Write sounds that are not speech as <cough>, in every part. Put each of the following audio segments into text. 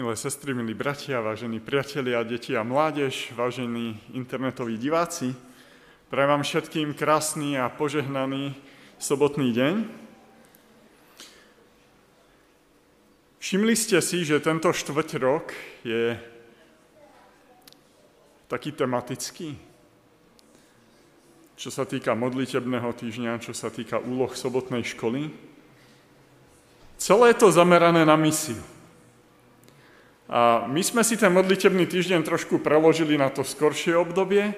Milé sestry, milí bratia, vážení priatelia, deti a mládež, vážení internetoví diváci, prajem vám všetkým krásny a požehnaný sobotný deň. Všimli ste si, že tento štvrť rok je taký tematický, čo sa týka modlitebného týždňa, čo sa týka úloh sobotnej školy. Celé je to zamerané na misiu. A my sme si ten modlitebný týždeň trošku preložili na to skoršie obdobie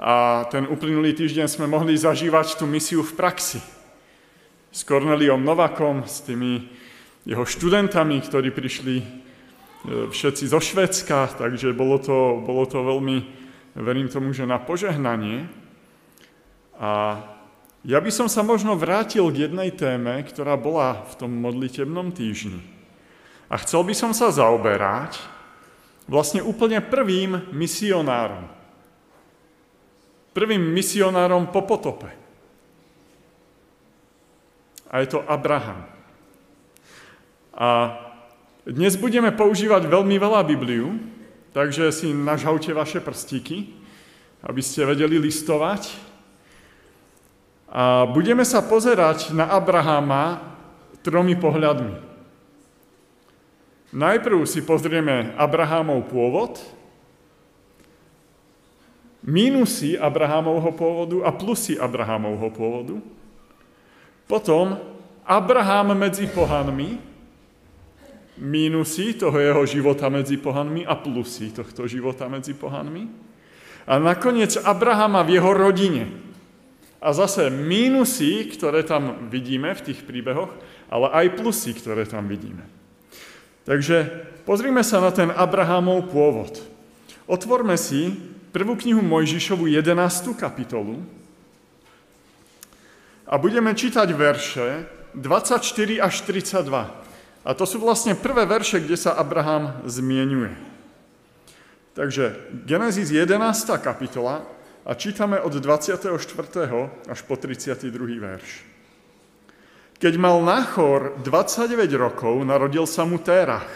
a ten uplynulý týždeň sme mohli zažívať tú misiu v praxi. S Korneliom Novakom, s tými jeho študentami, ktorí prišli e, všetci zo Švedska, takže bolo to, bolo to veľmi, verím tomu, že na požehnanie. A ja by som sa možno vrátil k jednej téme, ktorá bola v tom modlitebnom týždni. A chcel by som sa zaoberať vlastne úplne prvým misionárom. Prvým misionárom po potope. A je to Abraham. A dnes budeme používať veľmi veľa Bibliu, takže si nažhaute vaše prstíky, aby ste vedeli listovať. A budeme sa pozerať na Abrahama tromi pohľadmi. Najprv si pozrieme Abrahamov pôvod, mínusy Abrahamovho pôvodu a plusy Abrahamovho pôvodu. Potom Abraham medzi pohanmi, mínusy toho jeho života medzi pohanmi a plusy tohto života medzi pohanmi. A nakoniec Abrahama v jeho rodine. A zase mínusy, ktoré tam vidíme v tých príbehoch, ale aj plusy, ktoré tam vidíme. Takže pozrime sa na ten Abrahamov pôvod. Otvorme si prvú knihu Mojžišovu 11. kapitolu a budeme čítať verše 24 až 32. A to sú vlastne prvé verše, kde sa Abraham zmienuje. Takže Genesis 11. kapitola a čítame od 24. až po 32. verš. Keď mal Nachor 29 rokov, narodil sa mu Terach.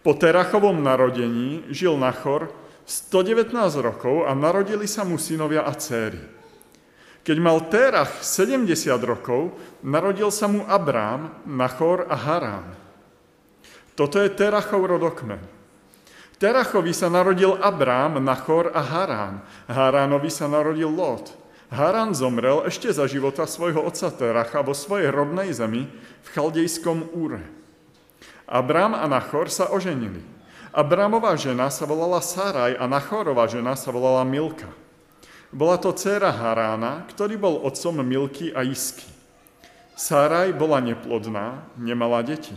Po Terachovom narodení žil Nachor 119 rokov a narodili sa mu synovia a céry. Keď mal Terach 70 rokov, narodil sa mu Abrám, Nachor a Harán. Toto je Terachov rodokmen. Terachovi sa narodil Abrám, Nachor a Harán. Haránovi sa narodil Lot. Haran zomrel ešte za života svojho otca Teracha vo svojej rodnej zemi v chaldejskom Úre. Abram a Nachor sa oženili. Abramová žena sa volala Saraj a Nachorová žena sa volala Milka. Bola to dcéra Harána, ktorý bol otcom Milky a Isky. Saraj bola neplodná, nemala deti.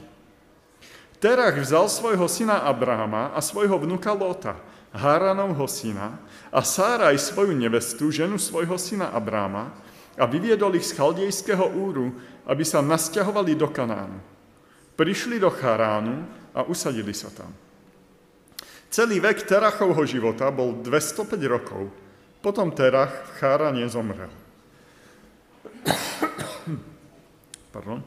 Terach vzal svojho syna Abrahama a svojho vnuka Lota, Haranovho syna, a Sáraj svoju nevestu, ženu svojho syna Abráma, a vyviedol ich z chaldejského úru, aby sa nasťahovali do Kanánu. Prišli do Charánu a usadili sa tam. Celý vek Terachovho života bol 205 rokov. Potom Terach v Cháráne zomrel. <coughs> Pardon.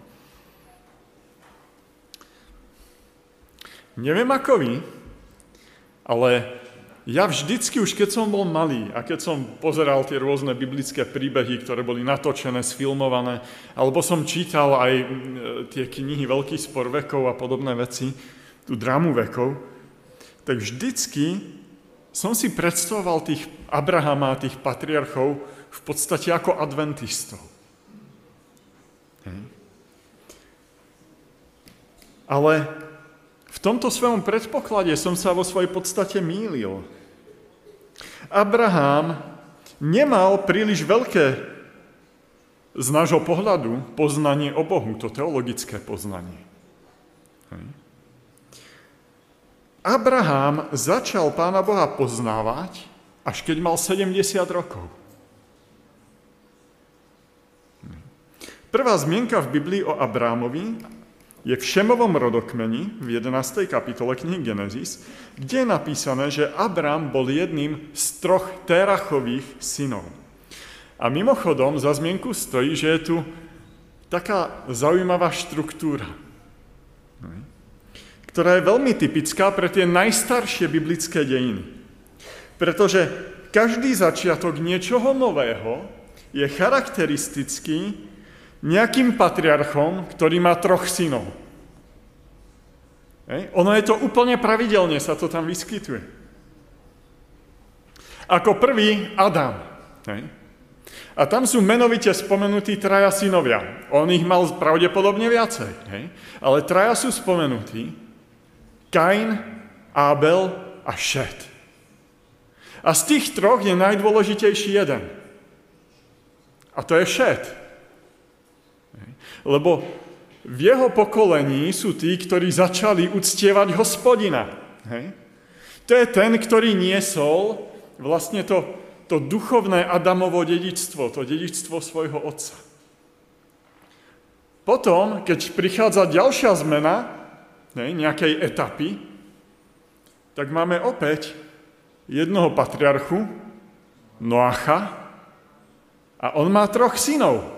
Neviem ako vy, ale ja vždycky, už keď som bol malý a keď som pozeral tie rôzne biblické príbehy, ktoré boli natočené, sfilmované, alebo som čítal aj tie knihy Veľký spor vekov a podobné veci, tú drámu vekov, tak vždycky som si predstavoval tých Abrahama a tých patriarchov v podstate ako adventistov. Ale tomto svojom predpoklade som sa vo svojej podstate mýlil. Abraham nemal príliš veľké z nášho pohľadu poznanie o Bohu, to teologické poznanie. Abraham začal Pána Boha poznávať, až keď mal 70 rokov. Prvá zmienka v Biblii o Abrámovi je v Šemovom rodokmeni v 11. kapitole knihy Genesis, kde je napísané, že Abram bol jedným z troch Terachových synov. A mimochodom za zmienku stojí, že je tu taká zaujímavá štruktúra. Ktorá je veľmi typická pre tie najstaršie biblické dejiny. Pretože každý začiatok niečoho nového je charakteristický nejakým patriarchom, ktorý má troch synov. Hej. Ono je to úplne pravidelne, sa to tam vyskytuje. Ako prvý Adam. Hej. A tam sú menovite spomenutí traja synovia. On ich mal pravdepodobne viacej. Hej. Ale traja sú spomenutí. Kain, Abel a Šet. A z tých troch je najdôležitejší jeden. A to je Šet. Lebo v jeho pokolení sú tí, ktorí začali uctievať hospodina. Hej? To je ten, ktorý niesol vlastne to, to duchovné Adamovo dedičstvo, to dedičstvo svojho otca. Potom, keď prichádza ďalšia zmena hej, nejakej etapy, tak máme opäť jednoho patriarchu, Noacha, a on má troch synov.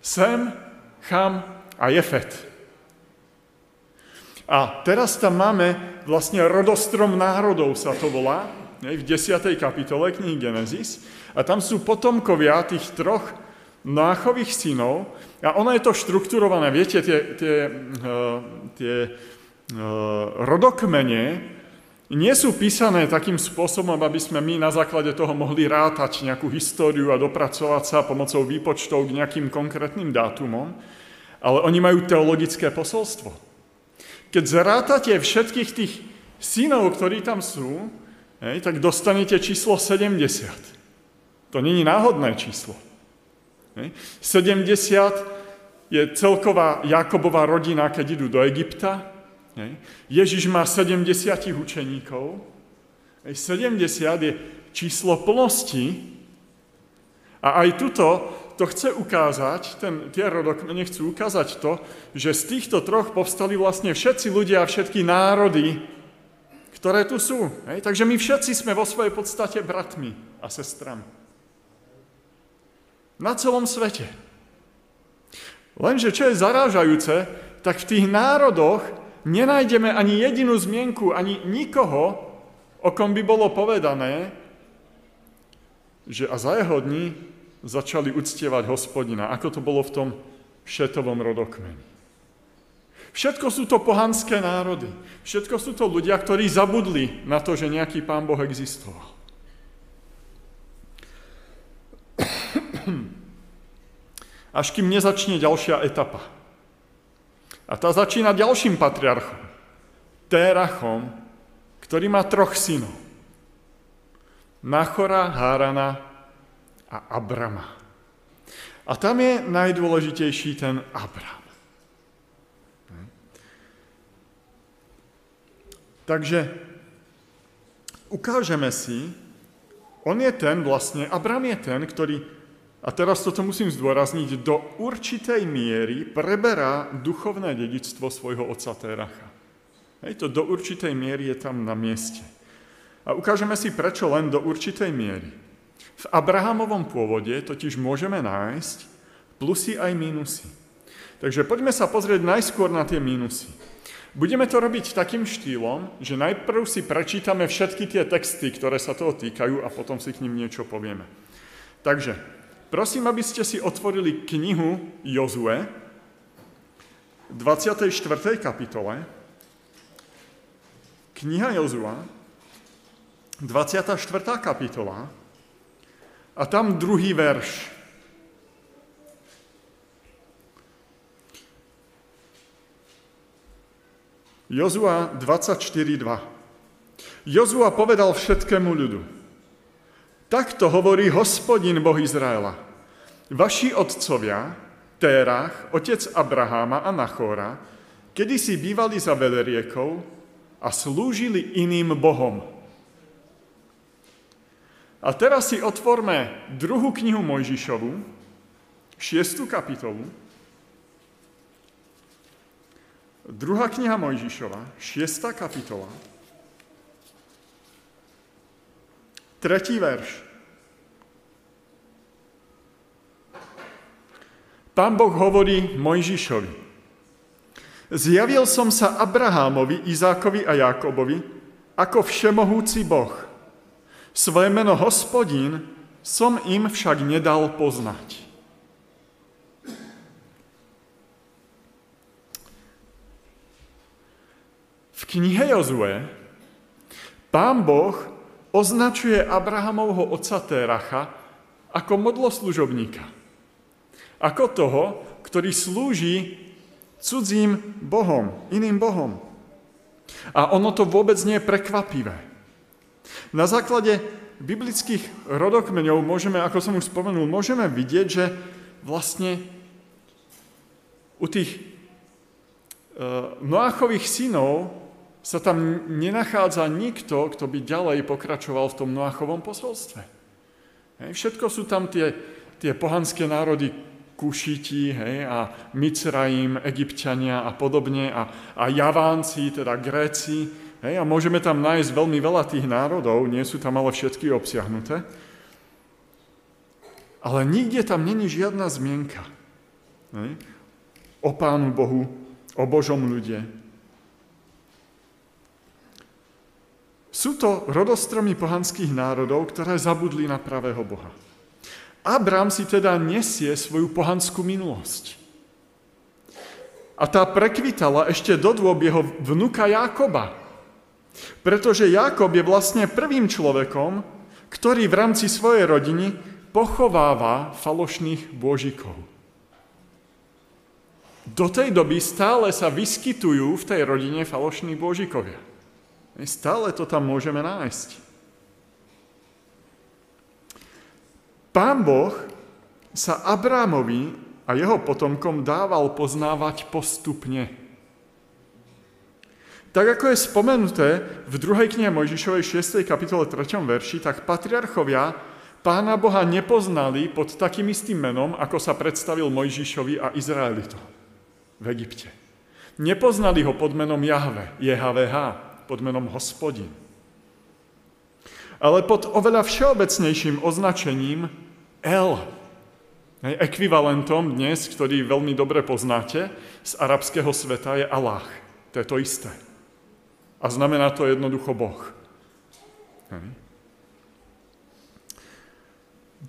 Sem, Cham a Jefet. A teraz tam máme vlastne rodostrom národov, sa to volá, v 10. kapitole knihy Genesis. A tam sú potomkovia tých troch Noachových synov. A ono je to štrukturované, viete, tie, tie, eh, tie eh, rodokmene, nie sú písané takým spôsobom, aby sme my na základe toho mohli rátať nejakú históriu a dopracovať sa pomocou výpočtov k nejakým konkrétnym dátumom, ale oni majú teologické posolstvo. Keď zrátate všetkých tých synov, ktorí tam sú, hej, tak dostanete číslo 70. To není náhodné číslo. Hej. 70 je celková Jakobová rodina, keď idú do Egypta, Ježiš má 70 učeníkov. 70 je číslo plnosti. A aj tuto to chce ukázať, ten, tie rodokmene chcú ukázať to, že z týchto troch povstali vlastne všetci ľudia a všetky národy, ktoré tu sú. Hej? Takže my všetci sme vo svojej podstate bratmi a sestrami. Na celom svete. Lenže čo je zarážajúce, tak v tých národoch nenájdeme ani jedinú zmienku, ani nikoho, o kom by bolo povedané, že a za jeho dní začali uctievať hospodina, ako to bolo v tom šetovom rodokmeni. Všetko sú to pohanské národy. Všetko sú to ľudia, ktorí zabudli na to, že nejaký pán Boh existoval. Až kým nezačne ďalšia etapa. A tá začína ďalším patriarchom, Térachom, ktorý má troch synov. Nachora, Hárana a Abrama. A tam je najdôležitejší ten Abram. Takže ukážeme si, on je ten vlastne, Abram je ten, ktorý a teraz toto musím zdôrazniť, do určitej miery preberá duchovné dedičstvo svojho otca Téracha. Hej, to do určitej miery je tam na mieste. A ukážeme si, prečo len do určitej miery. V Abrahamovom pôvode totiž môžeme nájsť plusy aj mínusy. Takže poďme sa pozrieť najskôr na tie mínusy. Budeme to robiť takým štýlom, že najprv si prečítame všetky tie texty, ktoré sa toho týkajú a potom si k ním niečo povieme. Takže Prosím, aby ste si otvorili knihu Jozue, 24. kapitole. Kniha Jozua, 24. kapitola a tam druhý verš. Jozua 24.2. Jozua povedal všetkému ľudu. Takto hovorí hospodin Boh Izraela. Vaši otcovia, Térach, otec Abraháma a Nachóra, kedysi bývali za veleriekou a slúžili iným bohom. A teraz si otvorme druhú knihu Mojžišovu, šiestu kapitolu. Druhá kniha Mojžišova, šiesta kapitola. Tretí verš. Pán Boh hovorí Mojžišovi. Zjavil som sa Abrahámovi, Izákovi a Jákobovi ako všemohúci Boh. Svoje meno hospodín som im však nedal poznať. V knihe Jozue pán Boh označuje Abrahamovho otca Téracha ako modloslužobníka. Ako toho, ktorý slúži cudzím bohom, iným bohom. A ono to vôbec nie je prekvapivé. Na základe biblických rodokmeňov môžeme, ako som už spomenul, môžeme vidieť, že vlastne u tých e, Noáchových synov sa tam nenachádza nikto, kto by ďalej pokračoval v tom Noachovom posolstve. Všetko sú tam tie, tie pohanské národy Kušiti hej, a Micraim, Egyptiania a podobne a, a Javánci, teda Gréci. Hej, a môžeme tam nájsť veľmi veľa tých národov, nie sú tam ale všetky obsiahnuté. Ale nikde tam není žiadna zmienka hej, o Pánu Bohu, o Božom ľude, Sú to rodostromy pohanských národov, ktoré zabudli na pravého Boha. Abram si teda nesie svoju pohanskú minulosť. A tá prekvitala ešte do dôb jeho vnuka Jákoba. Pretože Jákob je vlastne prvým človekom, ktorý v rámci svojej rodiny pochováva falošných božikov. Do tej doby stále sa vyskytujú v tej rodine falošní božikovia. Stále to tam môžeme nájsť. Pán Boh sa Abrámovi a jeho potomkom dával poznávať postupne. Tak ako je spomenuté v 2. knihe Mojžišovej 6. kapitole 3. verši, tak patriarchovia Pána Boha nepoznali pod takým istým menom, ako sa predstavil Mojžišovi a Izraelitom v Egypte. Nepoznali ho pod menom Jahve, JHVH, pod menom hospodin. Ale pod oveľa všeobecnejším označením El, ekvivalentom dnes, ktorý veľmi dobre poznáte, z arabského sveta je Allah. To je to isté. A znamená to jednoducho Boh.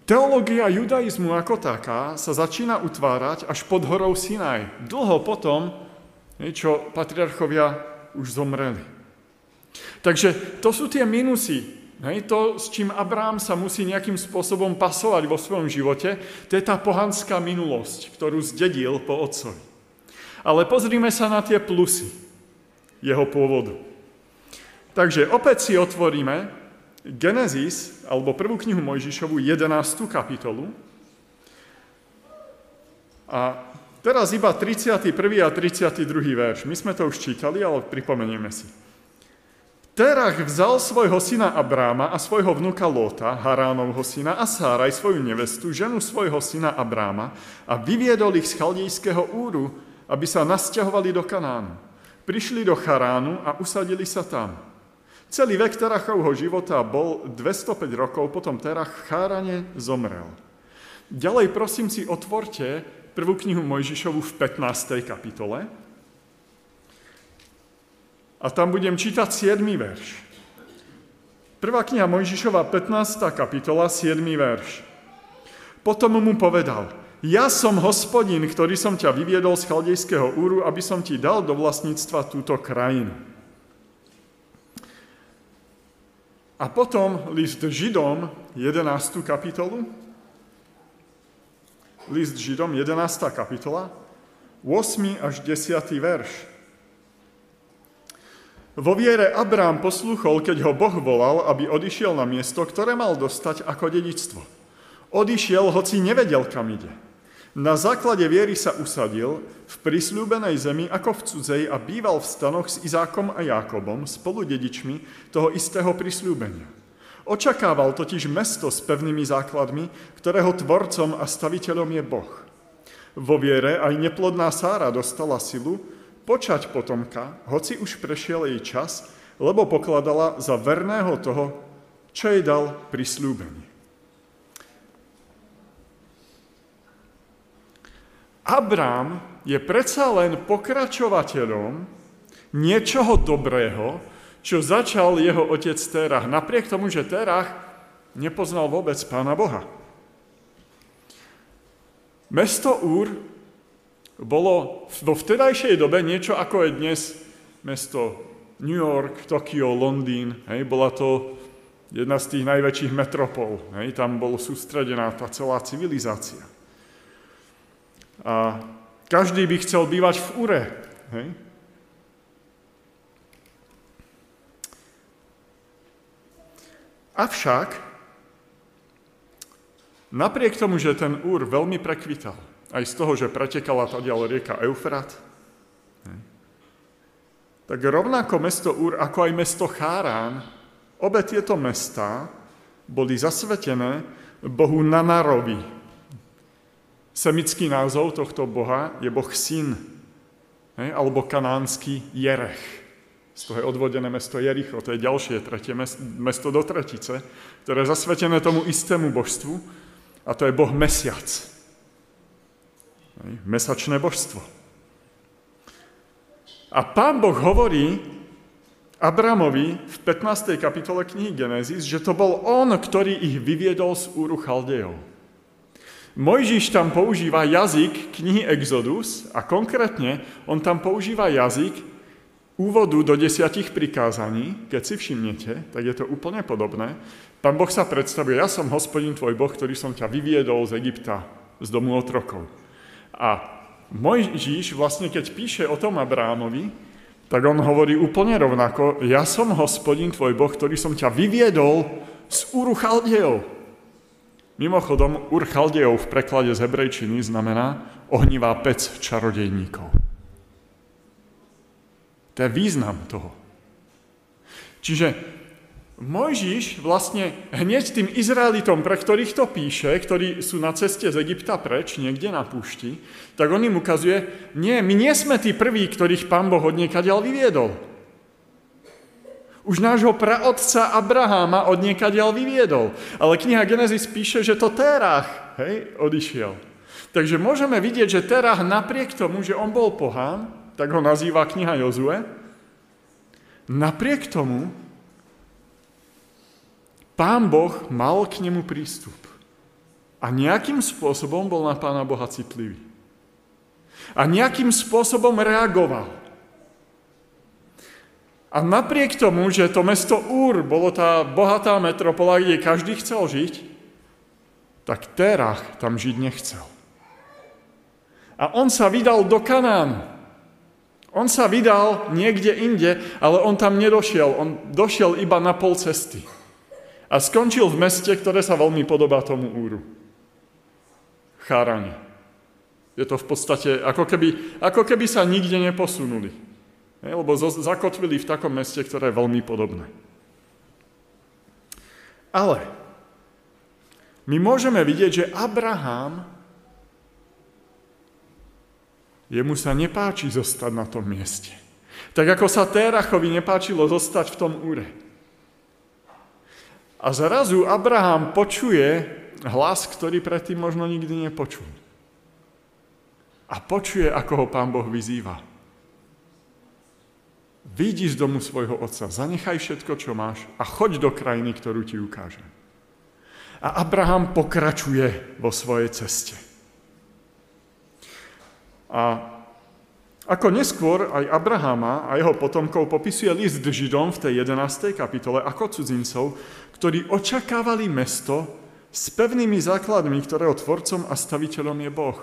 Teológia judaizmu ako taká sa začína utvárať až pod horou Sinaj. Dlho potom, čo patriarchovia už zomreli. Takže to sú tie minusy. Hej, to, s čím Abrám sa musí nejakým spôsobom pasovať vo svojom živote, to je tá pohanská minulosť, ktorú zdedil po otcovi. Ale pozrime sa na tie plusy jeho pôvodu. Takže opäť si otvoríme Genesis, alebo prvú knihu Mojžišovu, 11. kapitolu. A teraz iba 31. a 32. verš. My sme to už čítali, ale pripomenieme si. Terach vzal svojho syna Abráma a svojho vnuka Lóta, Haránovho syna, a Sáraj, svoju nevestu, ženu svojho syna Abráma a vyviedol ich z chaldejského úru, aby sa nasťahovali do Kanánu. Prišli do Charánu a usadili sa tam. Celý vek Terachovho života bol 205 rokov, potom Terach v Chárane zomrel. Ďalej prosím si otvorte prvú knihu Mojžišovu v 15. kapitole, a tam budem čítať 7. verš. Prvá kniha Mojžišova, 15. kapitola, 7. verš. Potom mu povedal, ja som hospodin, ktorý som ťa vyviedol z chaldejského úru, aby som ti dal do vlastníctva túto krajinu. A potom list Židom, 11. kapitolu, list Židom, 11. kapitola, 8. až 10. verš. Vo viere Abrám posluchol, keď ho Boh volal, aby odišiel na miesto, ktoré mal dostať ako dedičstvo. Odišiel, hoci nevedel, kam ide. Na základe viery sa usadil v prisľúbenej zemi ako v cudzej a býval v stanoch s Izákom a Jákobom, spolu dedičmi toho istého prisľúbenia. Očakával totiž mesto s pevnými základmi, ktorého tvorcom a staviteľom je Boh. Vo viere aj neplodná Sára dostala silu, počať potomka, hoci už prešiel jej čas, lebo pokladala za verného toho, čo jej dal prislúbenie. Abrám je predsa len pokračovateľom niečoho dobrého, čo začal jeho otec Terach. Napriek tomu, že Terach nepoznal vôbec Pána Boha. Mesto Úr bolo vo vtedajšej dobe niečo ako je dnes mesto New York, Tokio, Londýn. Hej, bola to jedna z tých najväčších metropol. Hej, tam bol sústredená tá celá civilizácia. A každý by chcel bývať v Ure. Hej? Avšak, napriek tomu, že ten Úr veľmi prekvital, aj z toho, že pretekala tadiaľ rieka Eufrat, tak rovnako mesto Úr, ako aj mesto Chárán, obe tieto mesta boli zasvetené Bohu Nanarovi, Semický názov tohto boha je boh Syn, hej, alebo kanánsky Jerech. Z toho je odvodené mesto Jericho, to je ďalšie tretie mesto do tretice, ktoré je zasvetené tomu istému božstvu, a to je boh Mesiac. Mesačné božstvo. A pán Boh hovorí Abramovi v 15. kapitole knihy Genesis, že to bol on, ktorý ich vyviedol z úru Chaldejov. Mojžiš tam používa jazyk knihy Exodus a konkrétne on tam používa jazyk úvodu do desiatich prikázaní, keď si všimnete, tak je to úplne podobné. Pán Boh sa predstavuje, ja som hospodin tvoj Boh, ktorý som ťa vyviedol z Egypta, z domu otrokov. A Mojžiš vlastne, keď píše o tom Abrámovi, tak on hovorí úplne rovnako, ja som hospodin tvoj Boh, ktorý som ťa vyviedol z Uru Chaldejov. Mimochodom, Ur Chaldejov v preklade z hebrejčiny znamená ohnivá pec čarodejníkov. To je význam toho. Čiže Mojžiš vlastne hneď tým Izraelitom, pre ktorých to píše, ktorí sú na ceste z Egypta preč, niekde na púšti, tak on im ukazuje, nie, my nie sme tí prví, ktorých pán Boh od niekaďal vyviedol. Už nášho praotca Abraháma od niekadiaľ vyviedol. Ale kniha Genesis píše, že to Terach hej, odišiel. Takže môžeme vidieť, že Terach napriek tomu, že on bol pohán, tak ho nazýva kniha Jozue, napriek tomu pán Boh mal k nemu prístup. A nejakým spôsobom bol na pána Boha citlivý. A nejakým spôsobom reagoval. A napriek tomu, že to mesto Úr bolo tá bohatá metropola, kde každý chcel žiť, tak Terach tam žiť nechcel. A on sa vydal do Kanánu. On sa vydal niekde inde, ale on tam nedošiel. On došiel iba na pol cesty. A skončil v meste, ktoré sa veľmi podobá tomu Úru. Chárane. Je to v podstate, ako keby, ako keby sa nikde neposunuli. Lebo zakotvili v takom meste, ktoré je veľmi podobné. Ale my môžeme vidieť, že Abraham, jemu sa nepáči zostať na tom mieste. Tak ako sa Térachovi nepáčilo zostať v tom úre. A zrazu Abraham počuje hlas, ktorý predtým možno nikdy nepočul. A počuje, ako ho pán Boh vyzýva. Vyjdi z domu svojho otca, zanechaj všetko, čo máš a choď do krajiny, ktorú ti ukážem. A Abraham pokračuje vo svojej ceste. A ako neskôr aj Abrahama a jeho potomkov popisuje list Židom v tej 11. kapitole ako cudzincov, ktorí očakávali mesto s pevnými základmi, ktorého tvorcom a staviteľom je Boh.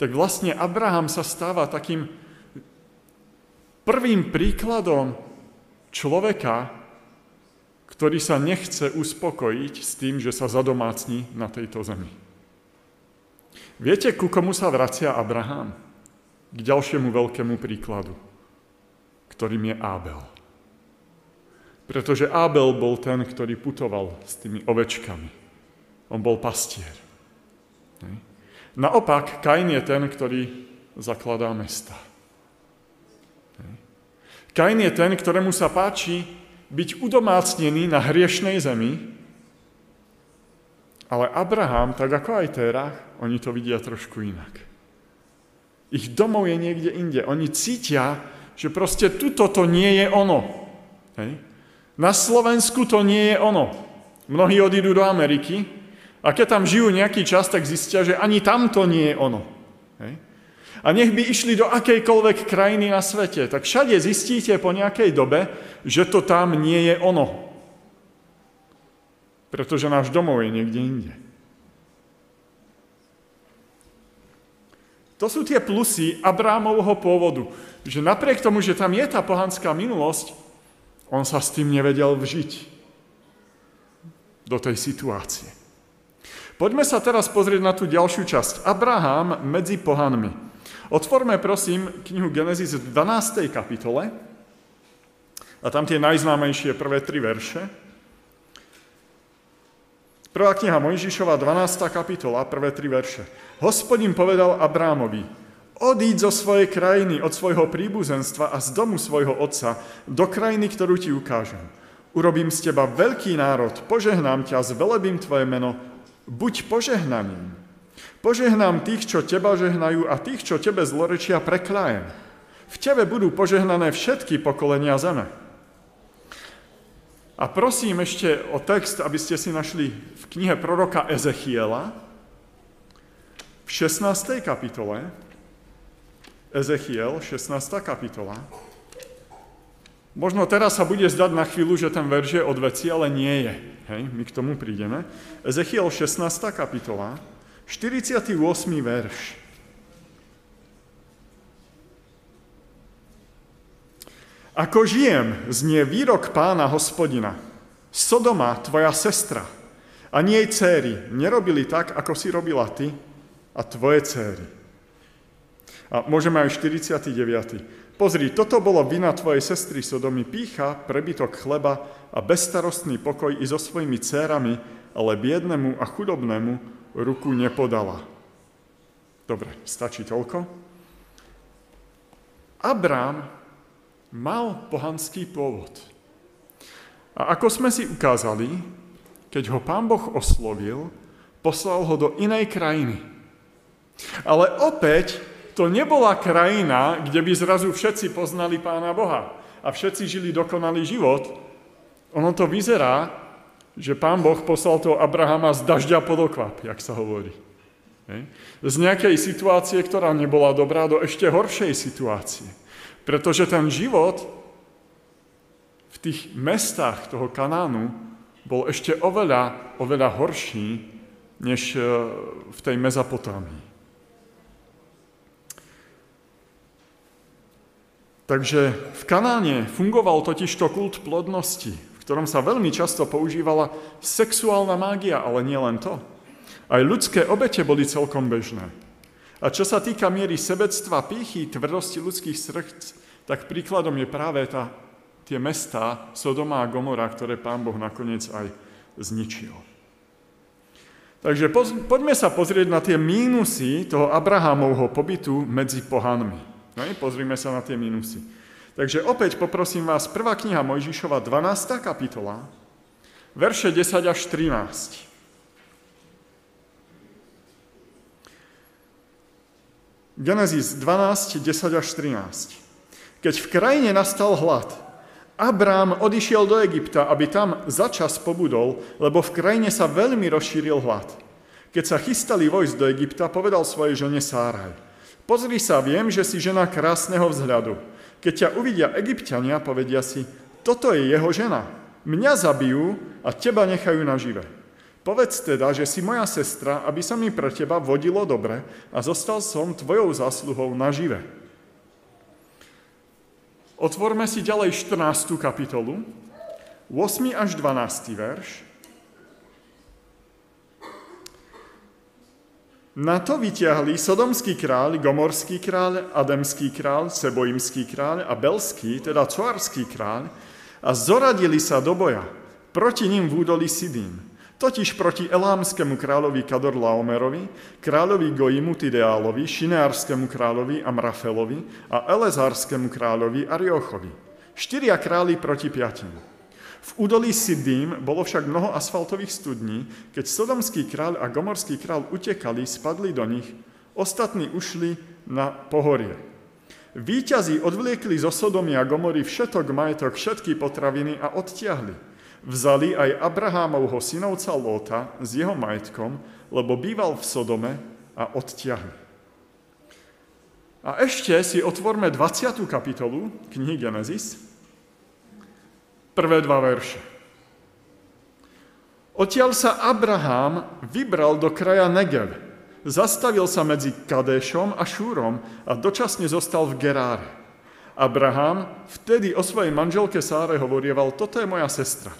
Tak vlastne Abraham sa stáva takým prvým príkladom človeka, ktorý sa nechce uspokojiť s tým, že sa zadomácni na tejto zemi. Viete, ku komu sa vracia Abraham? K ďalšiemu veľkému príkladu, ktorým je Ábel. Pretože Ábel bol ten, ktorý putoval s tými ovečkami. On bol pastier. Naopak, Kain je ten, ktorý zakladá mesta. Kain je ten, ktorému sa páči byť udomácnený na hriešnej zemi, ale Abraham, tak ako aj Terach, oni to vidia trošku inak. Ich domov je niekde inde. Oni cítia, že proste tuto to nie je ono. Hej. Na Slovensku to nie je ono. Mnohí odídu do Ameriky a keď tam žijú nejaký čas, tak zistia, že ani tam to nie je ono. Hej. A nech by išli do akejkoľvek krajiny na svete, tak všade zistíte po nejakej dobe, že to tam nie je ono. Pretože náš domov je niekde inde. To sú tie plusy Abrámovho pôvodu, že napriek tomu, že tam je tá pohanská minulosť, on sa s tým nevedel vžiť do tej situácie. Poďme sa teraz pozrieť na tú ďalšiu časť. Abraham medzi pohanmi. Otvorme prosím knihu Genesis v 12. kapitole a tam tie najznámejšie prvé tri verše. Prvá kniha Mojžišova, 12. kapitola, prvé tri verše. Hospodin povedal Abrámovi, odíď zo svojej krajiny, od svojho príbuzenstva a z domu svojho otca do krajiny, ktorú ti ukážem. Urobím z teba veľký národ, požehnám ťa, zvelebím tvoje meno, buď požehnaním. Požehnám tých, čo teba žehnajú a tých, čo tebe zlorečia, preklájem. V tebe budú požehnané všetky pokolenia zeme. A prosím ešte o text, aby ste si našli v knihe proroka Ezechiela, v 16. kapitole, Ezechiel, 16. kapitola. Možno teraz sa bude zdať na chvíľu, že ten verš je od veci, ale nie je. Hej, my k tomu prídeme. Ezechiel, 16. kapitola, 48. verš. Ako žijem, znie výrok pána hospodina. Sodoma, tvoja sestra, a nie jej céry nerobili tak, ako si robila ty a tvoje céry. A môžeme aj 49. Pozri, toto bolo vina tvojej sestry Sodomy, pícha, prebytok chleba a bezstarostný pokoj i so svojimi cérami, ale biednemu a chudobnému ruku nepodala. Dobre, stačí toľko. Abrám mal pohanský pôvod. A ako sme si ukázali, keď ho pán Boh oslovil, poslal ho do inej krajiny. Ale opäť to nebola krajina, kde by zrazu všetci poznali pána Boha a všetci žili dokonalý život. Ono to vyzerá, že pán Boh poslal toho Abrahama z dažďa pod okvap, jak sa hovorí. Z nejakej situácie, ktorá nebola dobrá, do ešte horšej situácie. Pretože ten život v tých mestách toho Kanánu bol ešte oveľa, oveľa horší, než e, v tej Mezopotámii. Takže v Kanáne fungoval totižto kult plodnosti, v ktorom sa veľmi často používala sexuálna mágia, ale nie len to. Aj ľudské obete boli celkom bežné. A čo sa týka miery sebectva, pýchy, tvrdosti ľudských srdc, tak príkladom je práve tá, tie mestá Sodoma a Gomora, ktoré pán Boh nakoniec aj zničil. Takže poz, poďme sa pozrieť na tie mínusy toho Abrahamovho pobytu medzi pohanmi. No i pozrime sa na tie mínusy. Takže opäť poprosím vás, prvá kniha Mojžišova, 12. kapitola, verše 10 až 13. Genesis 12, 10 až 13. Keď v krajine nastal hlad, Abrám odišiel do Egypta, aby tam začas pobudol, lebo v krajine sa veľmi rozšíril hlad. Keď sa chystali vojsť do Egypta, povedal svojej žene Sáraj. Pozri sa, viem, že si žena krásneho vzhľadu. Keď ťa uvidia egyptiania, povedia si, toto je jeho žena. Mňa zabijú a teba nechajú nažive. Povedz teda, že si moja sestra, aby sa mi pre teba vodilo dobre a zostal som tvojou zásluhou nažive. Otvorme si ďalej 14. kapitolu, 8. až 12. verš. Na to vyťahli sodomský kráľ, gomorský kráľ, ademský kráľ, sebojimský kráľ a belský, teda coarský kráľ, a zoradili sa do boja proti ním v údolí Sidím totiž proti elámskému kráľovi Kador Laomerovi, kráľovi Goimu Tideálovi, Šineárskému kráľovi Amrafelovi a Elezárskému kráľovi Ariochovi. Štyria králi proti piatim. V údolí Siddím bolo však mnoho asfaltových studní, keď sodomský kráľ a gomorský kráľ utekali, spadli do nich, ostatní ušli na pohorie. Výťazí odvliekli zo Sodomy a Gomory všetok majetok, všetky potraviny a odtiahli. Vzali aj Abrahámovho synovca Lóta s jeho majetkom, lebo býval v Sodome a odtiahli. A ešte si otvorme 20. kapitolu knihy Genesis, prvé dva verše. Odtiaľ sa Abraham vybral do kraja Negev. Zastavil sa medzi Kadešom a Šúrom a dočasne zostal v Geráre. Abraham vtedy o svojej manželke Sáre hovorieval, toto je moja sestra.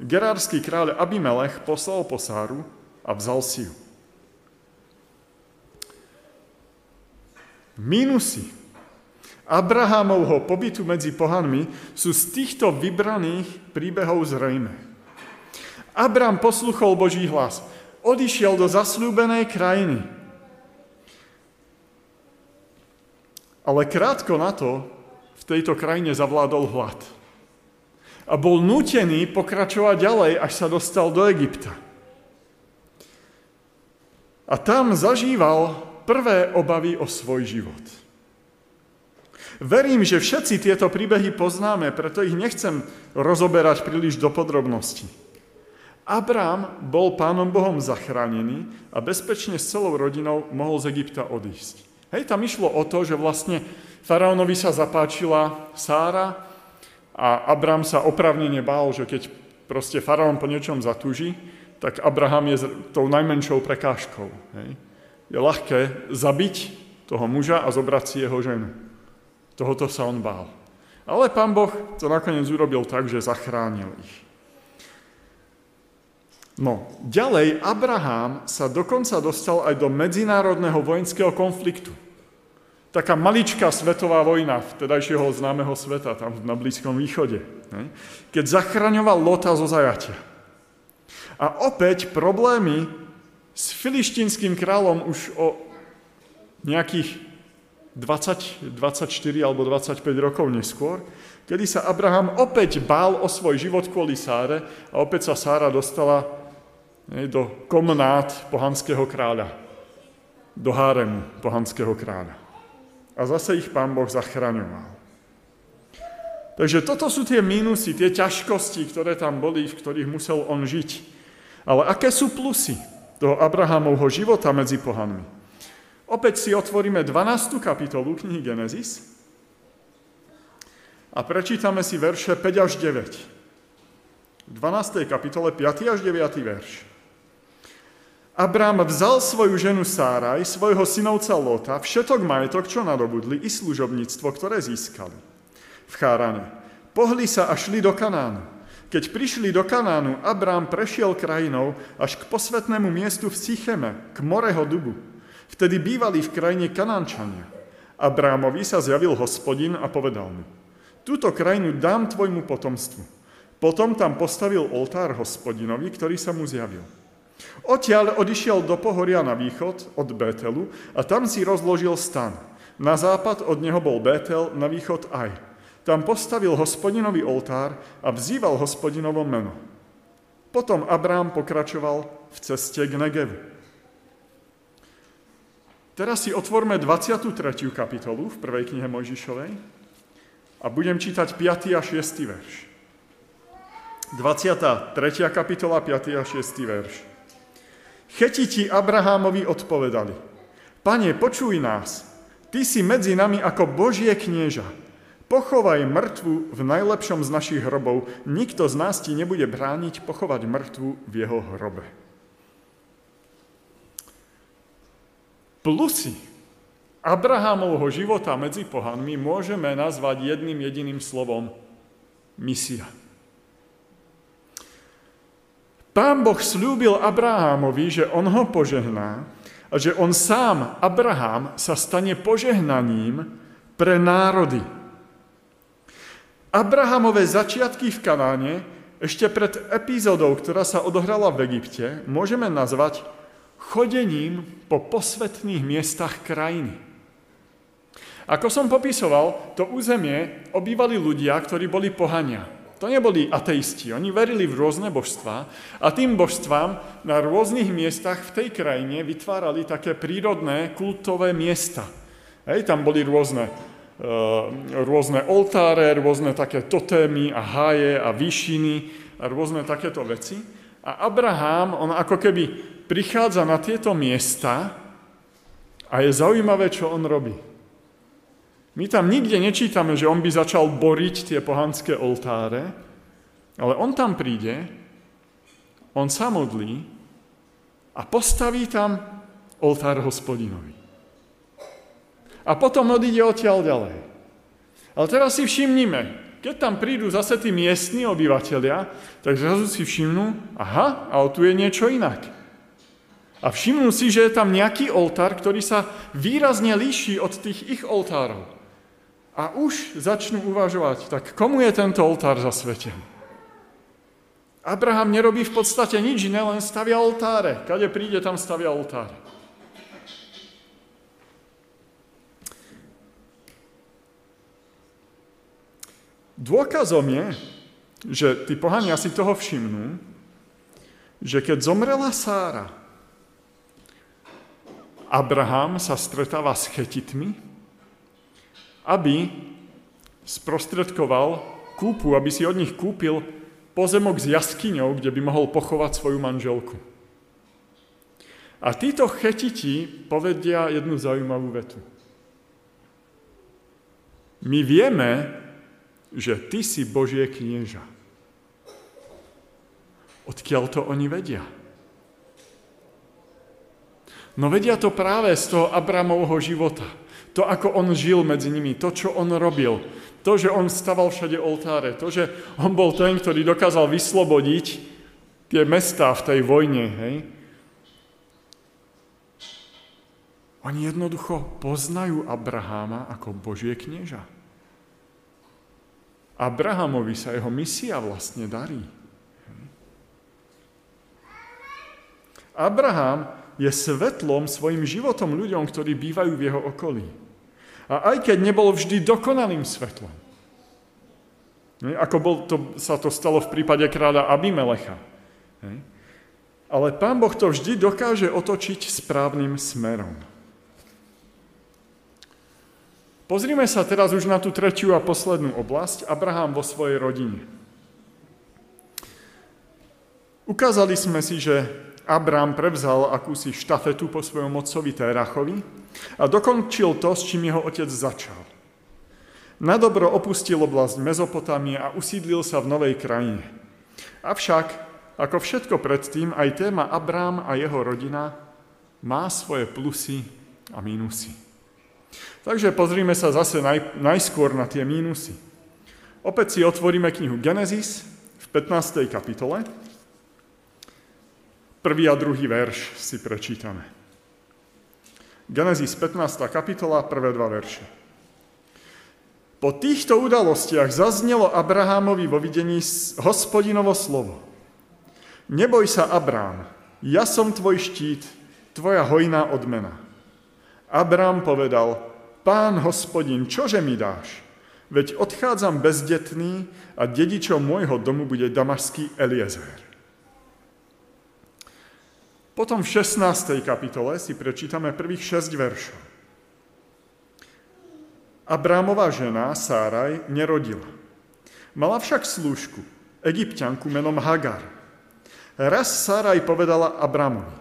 Gerársky kráľ Abimelech poslal po Sáru a vzal si ju. Minusy Abrahamovho pobytu medzi pohanmi sú z týchto vybraných príbehov zrejme. Abraham posluchol Boží hlas, odišiel do zasľúbenej krajiny. Ale krátko na to v tejto krajine zavládol hlad. A bol nutený pokračovať ďalej, až sa dostal do Egypta. A tam zažíval prvé obavy o svoj život. Verím, že všetci tieto príbehy poznáme, preto ich nechcem rozoberať príliš do podrobností. Abrám bol pánom Bohom zachránený a bezpečne s celou rodinou mohol z Egypta odísť. Hej, tam išlo o to, že vlastne faraónovi sa zapáčila Sára a Abrám sa opravnene bál, že keď proste faraón po niečom zatúži, tak Abraham je tou najmenšou prekážkou. Hej je ľahké zabiť toho muža a zobrať si jeho ženu. Tohoto sa on bál. Ale pán Boh to nakoniec urobil tak, že zachránil ich. No, ďalej Abraham sa dokonca dostal aj do medzinárodného vojenského konfliktu. Taká maličká svetová vojna vtedajšieho známeho sveta, tam na Blízkom východe. Keď zachraňoval Lota zo zajatia. A opäť problémy s filištínským kráľom už o nejakých 20, 24 alebo 25 rokov neskôr, kedy sa Abraham opäť bál o svoj život kvôli Sáre a opäť sa Sára dostala do komnát pohanského kráľa, do háremu pohanského kráľa. A zase ich pán Boh zachraňoval. Takže toto sú tie mínusy, tie ťažkosti, ktoré tam boli, v ktorých musel on žiť. Ale aké sú plusy? toho Abrahamovho života medzi pohanmi. Opäť si otvoríme 12. kapitolu knihy Genesis a prečítame si verše 5 až 9. V 12. kapitole 5. až 9. verš. Abrám vzal svoju ženu Sáraj, svojho synovca Lota, všetok majetok, čo nadobudli, i služobníctvo, ktoré získali v Chárane. Pohli sa a šli do Kanánu. Keď prišli do Kanánu, Abrám prešiel krajinou až k posvetnému miestu v Sicheme, k Moreho dubu. Vtedy bývali v krajine Kanánčania. Abrámovi sa zjavil hospodin a povedal mu, túto krajinu dám tvojmu potomstvu. Potom tam postavil oltár hospodinovi, ktorý sa mu zjavil. Odtiaľ odišiel do pohoria na východ od Bételu a tam si rozložil stan. Na západ od neho bol Bétel, na východ aj. Tam postavil hospodinový oltár a vzýval hospodinovo meno. Potom Abrám pokračoval v ceste k Negevu. Teraz si otvorme 23. kapitolu v prvej knihe Mojžišovej a budem čítať 5. a 6. verš. 23. kapitola, 5. a 6. verš. Chetiti Abrahámovi odpovedali, Pane, počuj nás, Ty si medzi nami ako Božie knieža, Pochovaj mŕtvu v najlepšom z našich hrobov. Nikto z nás ti nebude brániť pochovať mŕtvu v jeho hrobe. Plusy Abrahamovho života medzi pohanmi môžeme nazvať jedným jediným slovom misia. Pán Boh slúbil Abrahamovi, že on ho požehná a že on sám, Abraham, sa stane požehnaním pre národy. Abrahamové začiatky v Kanáne ešte pred epizódou, ktorá sa odohrala v Egypte, môžeme nazvať chodením po posvetných miestach krajiny. Ako som popisoval, to územie obývali ľudia, ktorí boli pohania. To neboli ateisti, oni verili v rôzne božstvá a tým božstvám na rôznych miestach v tej krajine vytvárali také prírodné kultové miesta, Hej, tam boli rôzne, uh, rôzne oltáre, rôzne také totémy a háje a výšiny a rôzne takéto veci. A Abraham, on ako keby prichádza na tieto miesta a je zaujímavé, čo on robí. My tam nikde nečítame, že on by začal boriť tie pohanské oltáre, ale on tam príde, on sa modlí a postaví tam oltár hospodinovi. A potom odíde odtiaľ ďalej. Ale teraz si všimnime, keď tam prídu zase tí miestni obyvateľia, tak zrazu si všimnú, aha, ale tu je niečo inak. A všimnú si, že je tam nejaký oltár, ktorý sa výrazne líši od tých ich oltárov. A už začnú uvažovať, tak komu je tento oltár zasvetený? Abraham nerobí v podstate nič iné, len stavia oltáre. Kade príde, tam stavia oltáre. Dôkazom je, že tí pohania si toho všimnú, že keď zomrela Sára, Abraham sa stretáva s chetitmi, aby sprostredkoval kúpu, aby si od nich kúpil pozemok s jaskyňou, kde by mohol pochovať svoju manželku. A títo chetiti povedia jednu zaujímavú vetu. My vieme, že ty si Božie knieža. Odkiaľ to oni vedia? No vedia to práve z toho Abramovho života. To, ako on žil medzi nimi, to, čo on robil, to, že on staval všade oltáre, to, že on bol ten, ktorý dokázal vyslobodiť tie mestá v tej vojne, hej. Oni jednoducho poznajú Abraháma ako Božie knieža. Abrahamovi sa jeho misia vlastne darí. Abraham je svetlom svojim životom ľuďom, ktorí bývajú v jeho okolí. A aj keď nebol vždy dokonalým svetlom. Ako bol to, sa to stalo v prípade kráľa Abimelecha. Ale pán Boh to vždy dokáže otočiť správnym smerom. Pozrime sa teraz už na tú tretiu a poslednú oblasť, Abraham vo svojej rodine. Ukázali sme si, že Abraham prevzal akúsi štafetu po svojom otcovi Térachovi a dokončil to, s čím jeho otec začal. Na dobro opustil oblasť Mezopotámie a usídlil sa v novej krajine. Avšak, ako všetko predtým, aj téma Abrám a jeho rodina má svoje plusy a mínusy. Takže pozrime sa zase naj, najskôr na tie mínusy. Opäť si otvoríme knihu Genesis v 15. kapitole Prvý a druhý verš si prečítame. Genesis 15. kapitola, prvé dva verše. Po týchto udalostiach zaznelo Abrahámovi vo videní hospodinovo slovo. Neboj sa, Abrám, ja som tvoj štít, tvoja hojná odmena. Abrám povedal, pán hospodin, čože mi dáš? Veď odchádzam bezdetný a dedičom môjho domu bude damašský Eliezer. Potom v 16. kapitole si prečítame prvých 6 veršov. Abrámová žena Sáraj nerodila. Mala však slúžku, egyptianku menom Hagar. Raz Sáraj povedala Abrámovi,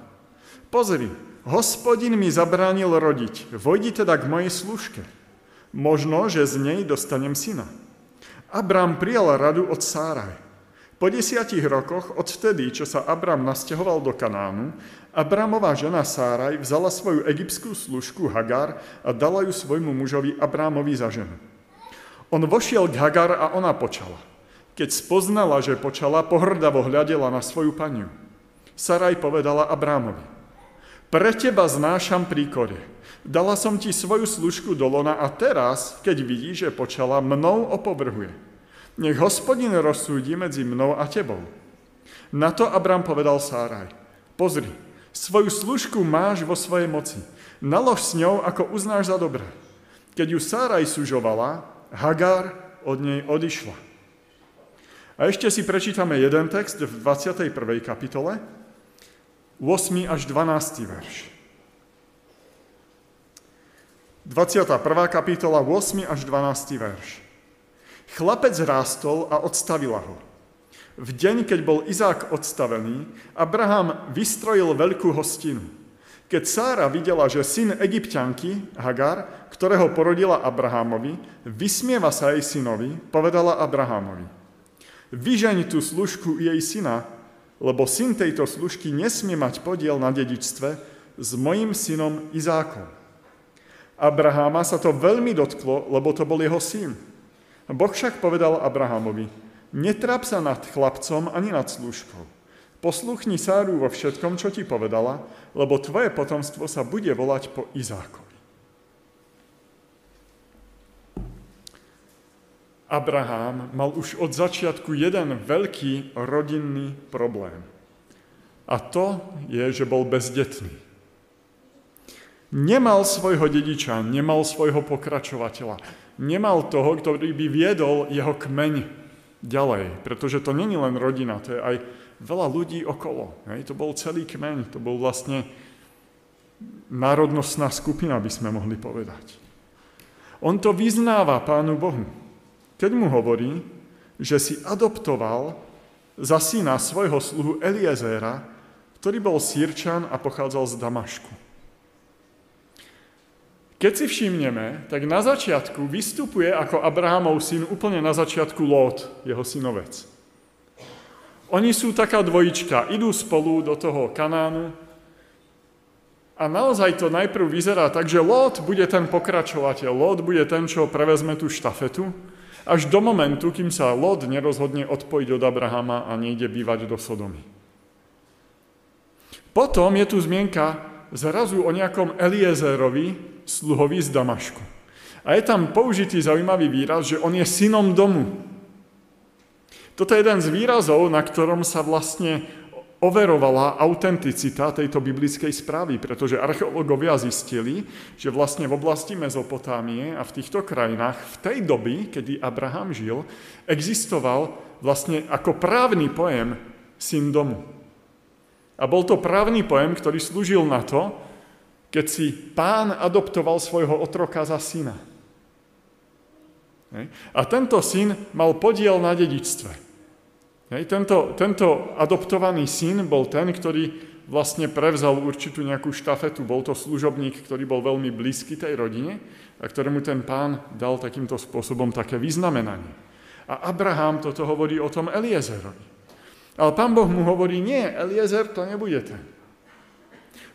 pozri, hospodin mi zabránil rodiť, vojdi teda k mojej služke. Možno, že z nej dostanem syna. Abrám prijal radu od Sáraj po desiatich rokoch, odvtedy, čo sa Abram nasťahoval do Kanánu, Abramová žena Sáraj vzala svoju egyptskú služku Hagar a dala ju svojmu mužovi Abrámovi za ženu. On vošiel k Hagar a ona počala. Keď spoznala, že počala, pohrdavo hľadela na svoju paniu. Saraj povedala Abrámovi, pre teba znášam príkorie. Dala som ti svoju služku do lona a teraz, keď vidí, že počala, mnou opovrhuje. Nech hospodin rozsúdi medzi mnou a tebou. Na to Abram povedal Sáraj, pozri, svoju služku máš vo svojej moci. Nalož s ňou, ako uznáš za dobré. Keď ju Sáraj sužovala, Hagar od nej odišla. A ešte si prečítame jeden text v 21. kapitole, 8. až 12. verš. 21. kapitola, 8. až 12. verš. Chlapec rástol a odstavila ho. V deň, keď bol Izák odstavený, Abraham vystrojil veľkú hostinu. Keď Sára videla, že syn egyptianky, Hagar, ktorého porodila Abrahamovi, vysmieva sa jej synovi, povedala Abrahamovi. Vyžeň tú služku jej syna, lebo syn tejto služky nesmie mať podiel na dedičstve s mojim synom Izákom. Abraháma sa to veľmi dotklo, lebo to bol jeho syn. Boh však povedal Abrahamovi, netráp sa nad chlapcom ani nad služkou Posluchni Sáru vo všetkom, čo ti povedala, lebo tvoje potomstvo sa bude volať po Izákovi. Abraham mal už od začiatku jeden veľký rodinný problém. A to je, že bol bezdetný. Nemal svojho dediča, nemal svojho pokračovateľa, nemal toho, ktorý by viedol jeho kmeň ďalej, pretože to není len rodina, to je aj veľa ľudí okolo. Hej? To bol celý kmeň, to bol vlastne národnostná skupina, by sme mohli povedať. On to vyznáva Pánu Bohu, keď mu hovorí, že si adoptoval za syna svojho sluhu Eliezéra, ktorý bol sírčan a pochádzal z Damašku. Keď si všimneme, tak na začiatku vystupuje ako Abrahamov syn úplne na začiatku Lót, jeho synovec. Oni sú taká dvojička, idú spolu do toho Kanánu a naozaj to najprv vyzerá tak, že Lot bude ten pokračovateľ, Lot bude ten, čo prevezme tú štafetu, až do momentu, kým sa Lot nerozhodne odpojiť od Abrahama a nejde bývať do Sodomy. Potom je tu zmienka zrazu o nejakom Eliezerovi, sluhovi z Damašku. A je tam použitý zaujímavý výraz, že on je synom domu. Toto je jeden z výrazov, na ktorom sa vlastne overovala autenticita tejto biblickej správy, pretože archeológovia zistili, že vlastne v oblasti Mezopotámie a v týchto krajinách v tej doby, kedy Abraham žil, existoval vlastne ako právny pojem syn domu. A bol to právny pojem, ktorý slúžil na to, keď si pán adoptoval svojho otroka za syna. A tento syn mal podiel na dedičstve. Tento, tento adoptovaný syn bol ten, ktorý vlastne prevzal určitú nejakú štafetu. Bol to služobník, ktorý bol veľmi blízky tej rodine a ktorému ten pán dal takýmto spôsobom také vyznamenanie. A Abraham toto hovorí o tom Eliezerovi. Ale pán Boh mu hovorí, nie, Eliezer to nebude ten.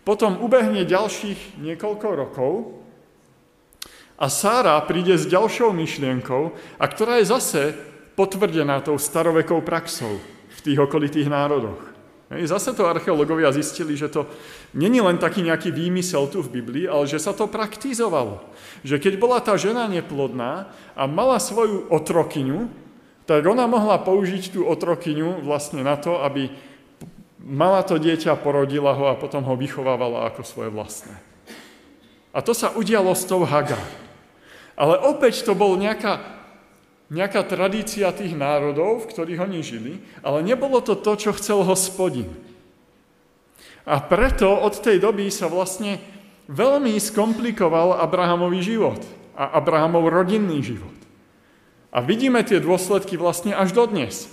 Potom ubehne ďalších niekoľko rokov a Sára príde s ďalšou myšlienkou, a ktorá je zase potvrdená tou starovekou praxou v tých okolitých národoch. Zase to archeológovia zistili, že to není len taký nejaký výmysel tu v Biblii, ale že sa to praktizovalo. Že keď bola tá žena neplodná a mala svoju otrokyňu, tak ona mohla použiť tú otrokyňu vlastne na to, aby mala to dieťa, porodila ho a potom ho vychovávala ako svoje vlastné. A to sa udialo s tou Hagar. Ale opäť to bol nejaká nejaká tradícia tých národov, v ktorých oni žili, ale nebolo to to, čo chcel hospodin. A preto od tej doby sa vlastne veľmi skomplikoval Abrahamový život a Abrahamov rodinný život. A vidíme tie dôsledky vlastne až dodnes.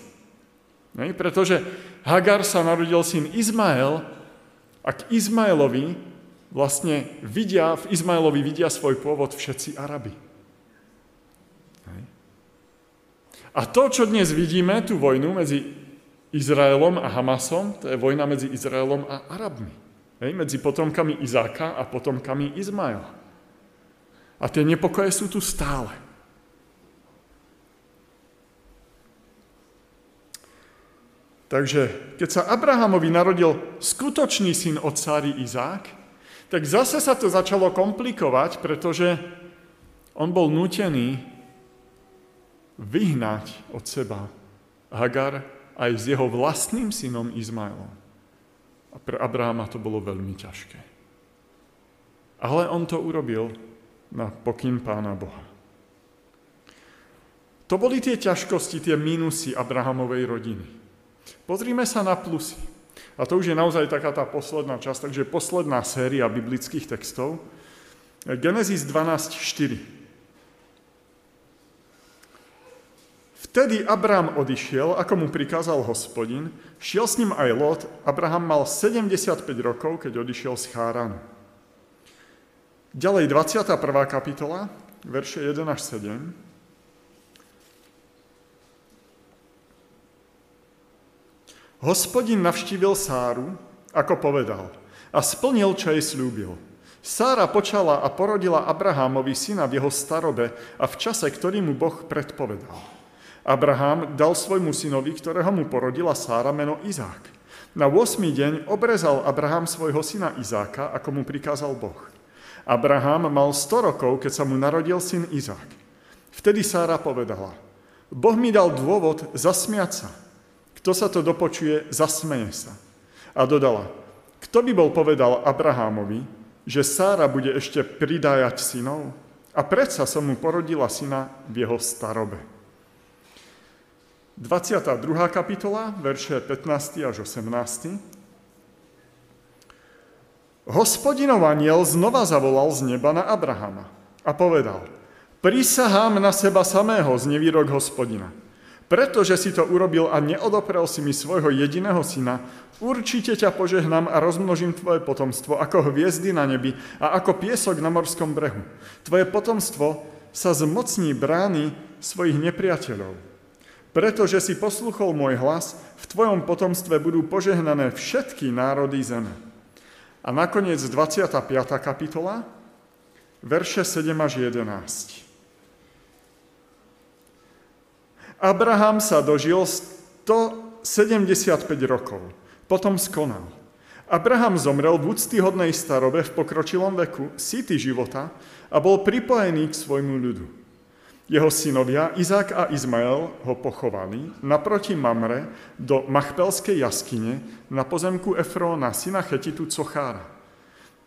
Ne? Pretože Hagar sa narodil syn Izmael a k Izmaelovi vlastne vidia, v Izmaelovi vidia svoj pôvod všetci Arabi. A to, čo dnes vidíme, tú vojnu medzi Izraelom a Hamasom, to je vojna medzi Izraelom a Arabmi. Hej, medzi potomkami Izáka a potomkami Izmaela. A tie nepokoje sú tu stále. Takže keď sa Abrahamovi narodil skutočný syn od Sáry Izák, tak zase sa to začalo komplikovať, pretože on bol nutený vyhnať od seba Hagar aj s jeho vlastným synom Izmaelom. A pre Abrahama to bolo veľmi ťažké. Ale on to urobil na pokyn pána Boha. To boli tie ťažkosti, tie mínusy Abrahamovej rodiny. Pozrime sa na plusy. A to už je naozaj taká tá posledná časť, takže posledná séria biblických textov. Genesis 12.4. Vtedy Abraham odišiel, ako mu prikázal hospodin, šiel s ním aj Lot. Abraham mal 75 rokov, keď odišiel z Cháranu. Ďalej 21. kapitola, verše 1 až 7. Hospodin navštívil Sáru, ako povedal, a splnil, čo jej slúbil. Sára počala a porodila Abrahámovi syna v jeho starobe a v čase, ktorý mu Boh predpovedal. Abraham dal svojmu synovi, ktorého mu porodila Sára, meno Izák. Na 8. deň obrezal Abraham svojho syna Izáka, ako mu prikázal Boh. Abraham mal 100 rokov, keď sa mu narodil syn Izák. Vtedy Sára povedala, Boh mi dal dôvod zasmiať sa. Kto sa to dopočuje, zasmeje sa. A dodala, kto by bol povedal Abrahámovi, že Sára bude ešte pridájať synov? A predsa som mu porodila syna v jeho starobe. 22. kapitola, verše 15. až 18. Hospodinov aniel znova zavolal z neba na Abrahama a povedal, prisahám na seba samého z nevýrok hospodina – pretože si to urobil a neodoprel si mi svojho jediného syna, určite ťa požehnám a rozmnožím tvoje potomstvo ako hviezdy na nebi a ako piesok na morskom brehu. Tvoje potomstvo sa zmocní brány svojich nepriateľov. Pretože si posluchol môj hlas, v tvojom potomstve budú požehnané všetky národy zeme. A nakoniec 25. kapitola, verše 7 až 11. Abraham sa dožil 175 rokov, potom skonal. Abraham zomrel v úctyhodnej starobe v pokročilom veku, síty života a bol pripojený k svojmu ľudu. Jeho synovia Izák a Izmael ho pochovali naproti Mamre do Machpelskej jaskyne na pozemku Efróna, syna Chetitu Cochára.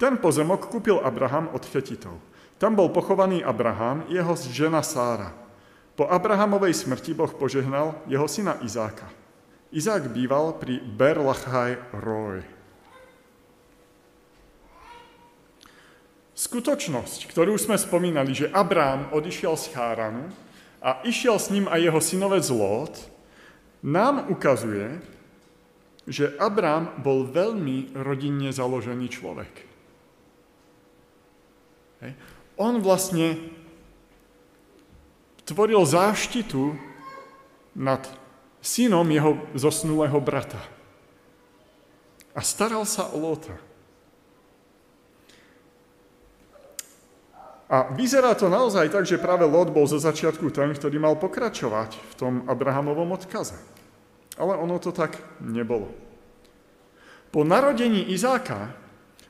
Ten pozemok kúpil Abraham od Chetitov. Tam bol pochovaný Abraham, jeho žena Sára. Po Abrahamovej smrti Boh požehnal jeho syna Izáka. Izák býval pri Berlachaj Roy. Skutočnosť, ktorú sme spomínali, že Abrám odišiel z Cháranu a išiel s ním aj jeho synovec Lot, nám ukazuje, že Abrám bol veľmi rodinne založený človek. On vlastne tvoril záštitu nad synom jeho zosnulého brata. A staral sa o Lóta. A vyzerá to naozaj tak, že práve Lot bol zo začiatku ten, ktorý mal pokračovať v tom Abrahamovom odkaze. Ale ono to tak nebolo. Po narodení Izáka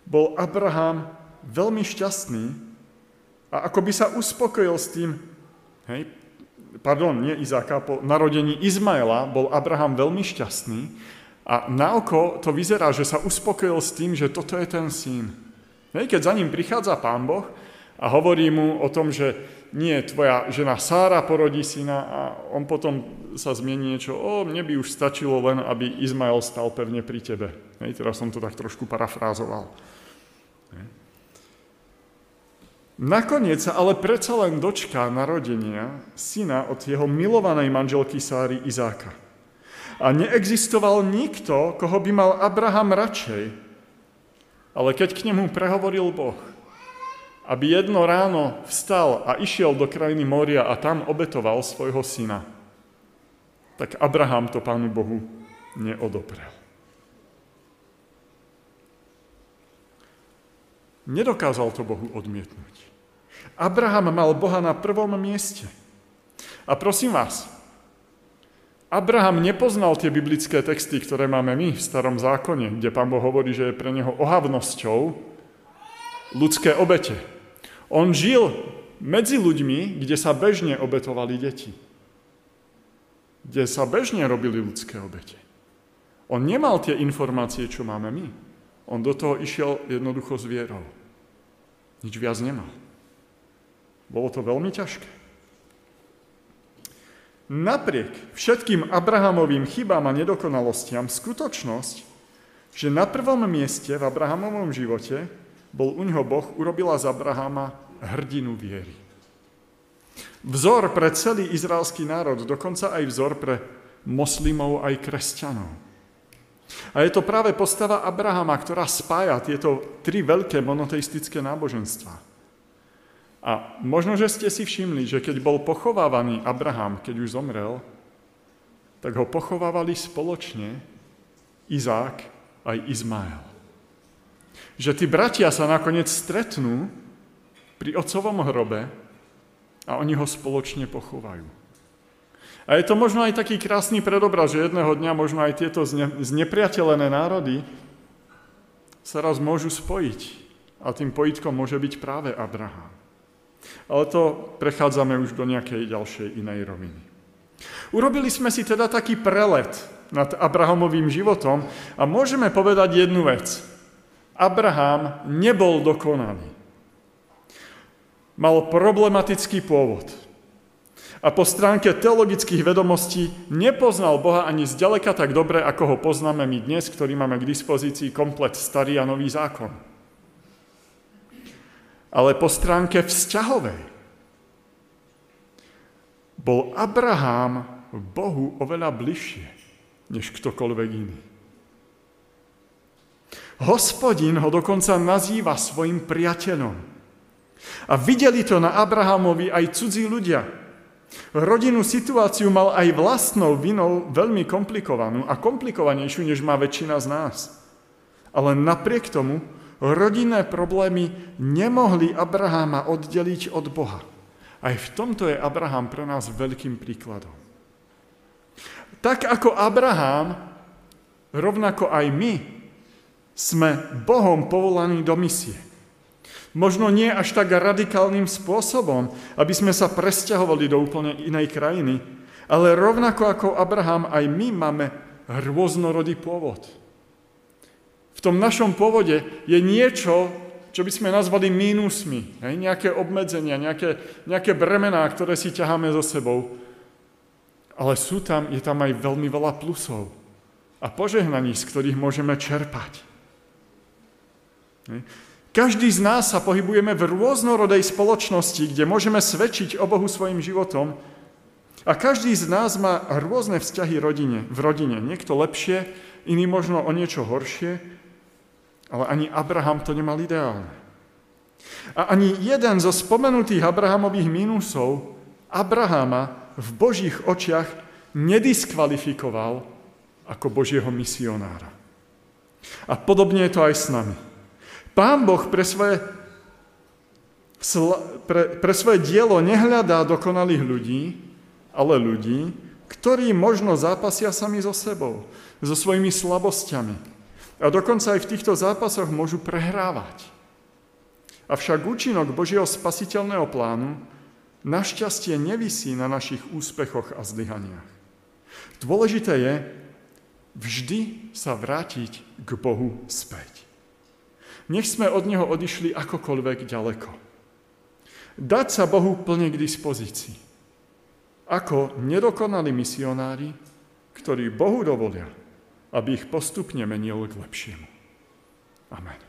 bol Abraham veľmi šťastný a ako by sa uspokojil s tým, Hej? Pardon, nie Izáka, po narodení Izmaela bol Abraham veľmi šťastný a na oko to vyzerá, že sa uspokojil s tým, že toto je ten syn. Hej? Keď za ním prichádza pán Boh a hovorí mu o tom, že nie, tvoja žena Sára porodí syna a on potom sa zmiení niečo, o, mne by už stačilo len, aby Izmael stal pevne pri tebe. Hej, teraz som to tak trošku parafrázoval. Hej. Nakoniec sa ale predsa len dočká narodenia syna od jeho milovanej manželky Sáry Izáka. A neexistoval nikto, koho by mal Abraham radšej. Ale keď k nemu prehovoril Boh, aby jedno ráno vstal a išiel do krajiny Moria a tam obetoval svojho syna, tak Abraham to Pánu Bohu neodoprel. Nedokázal to Bohu odmietnúť. Abraham mal Boha na prvom mieste. A prosím vás, Abraham nepoznal tie biblické texty, ktoré máme my v starom zákone, kde pán Boh hovorí, že je pre neho ohavnosťou ľudské obete. On žil medzi ľuďmi, kde sa bežne obetovali deti. Kde sa bežne robili ľudské obete. On nemal tie informácie, čo máme my. On do toho išiel jednoducho s vierou. Nič viac nemal. Bolo to veľmi ťažké. Napriek všetkým Abrahamovým chybám a nedokonalostiam skutočnosť, že na prvom mieste v Abrahamovom živote bol u neho Boh, urobila z Abrahama hrdinu viery. Vzor pre celý izraelský národ, dokonca aj vzor pre moslimov aj kresťanov. A je to práve postava Abrahama, ktorá spája tieto tri veľké monoteistické náboženstva. A možno, že ste si všimli, že keď bol pochovávaný Abraham, keď už zomrel, tak ho pochovávali spoločne Izák aj Izmael. Že tí bratia sa nakoniec stretnú pri otcovom hrobe a oni ho spoločne pochovajú. A je to možno aj taký krásny predobraz, že jedného dňa možno aj tieto znepriateľené národy sa raz môžu spojiť. A tým pojitkom môže byť práve Abraham. Ale to prechádzame už do nejakej ďalšej inej roviny. Urobili sme si teda taký prelet nad Abrahamovým životom a môžeme povedať jednu vec. Abraham nebol dokonalý. Mal problematický pôvod. A po stránke teologických vedomostí nepoznal Boha ani zďaleka tak dobre, ako ho poznáme my dnes, ktorý máme k dispozícii komplet starý a nový zákon. Ale po stránke vzťahovej bol Abraham Bohu oveľa bližšie, než ktokoľvek iný. Hospodin ho dokonca nazýva svojim priateľom. A videli to na Abrahamovi aj cudzí ľudia. Rodinnú situáciu mal aj vlastnou vinou veľmi komplikovanú a komplikovanejšiu, než má väčšina z nás. Ale napriek tomu rodinné problémy nemohli Abraháma oddeliť od Boha. Aj v tomto je Abraham pre nás veľkým príkladom. Tak ako Abraham, rovnako aj my sme Bohom povolaní do misie. Možno nie až tak radikálnym spôsobom, aby sme sa presťahovali do úplne inej krajiny, ale rovnako ako Abraham, aj my máme rôznorodý pôvod. V tom našom pôvode je niečo, čo by sme nazvali mínusmi, hej? nejaké obmedzenia, nejaké, nejaké bremená, ktoré si ťaháme so sebou. Ale sú tam, je tam aj veľmi veľa plusov a požehnaní, z ktorých môžeme čerpať. Hej? Každý z nás sa pohybujeme v rôznorodej spoločnosti, kde môžeme svedčiť o Bohu svojim životom a každý z nás má rôzne vzťahy rodine, v rodine. Niekto lepšie, iný možno o niečo horšie, ale ani Abraham to nemal ideálne. A ani jeden zo spomenutých Abrahamových mínusov Abrahama v Božích očiach nediskvalifikoval ako Božieho misionára. A podobne je to aj s nami. Pán Boh pre svoje, pre, pre svoje dielo nehľadá dokonalých ľudí, ale ľudí, ktorí možno zápasia sami so sebou, so svojimi slabosťami, a dokonca aj v týchto zápasoch môžu prehrávať. Avšak účinok Božieho spasiteľného plánu našťastie nevisí na našich úspechoch a zlyhaniach. Dôležité je vždy sa vrátiť k Bohu späť. Nech sme od Neho odišli akokoľvek ďaleko. Dať sa Bohu plne k dispozícii. Ako nedokonalí misionári, ktorí Bohu dovolia, aby ich postupne menil k lepšiemu. Amen.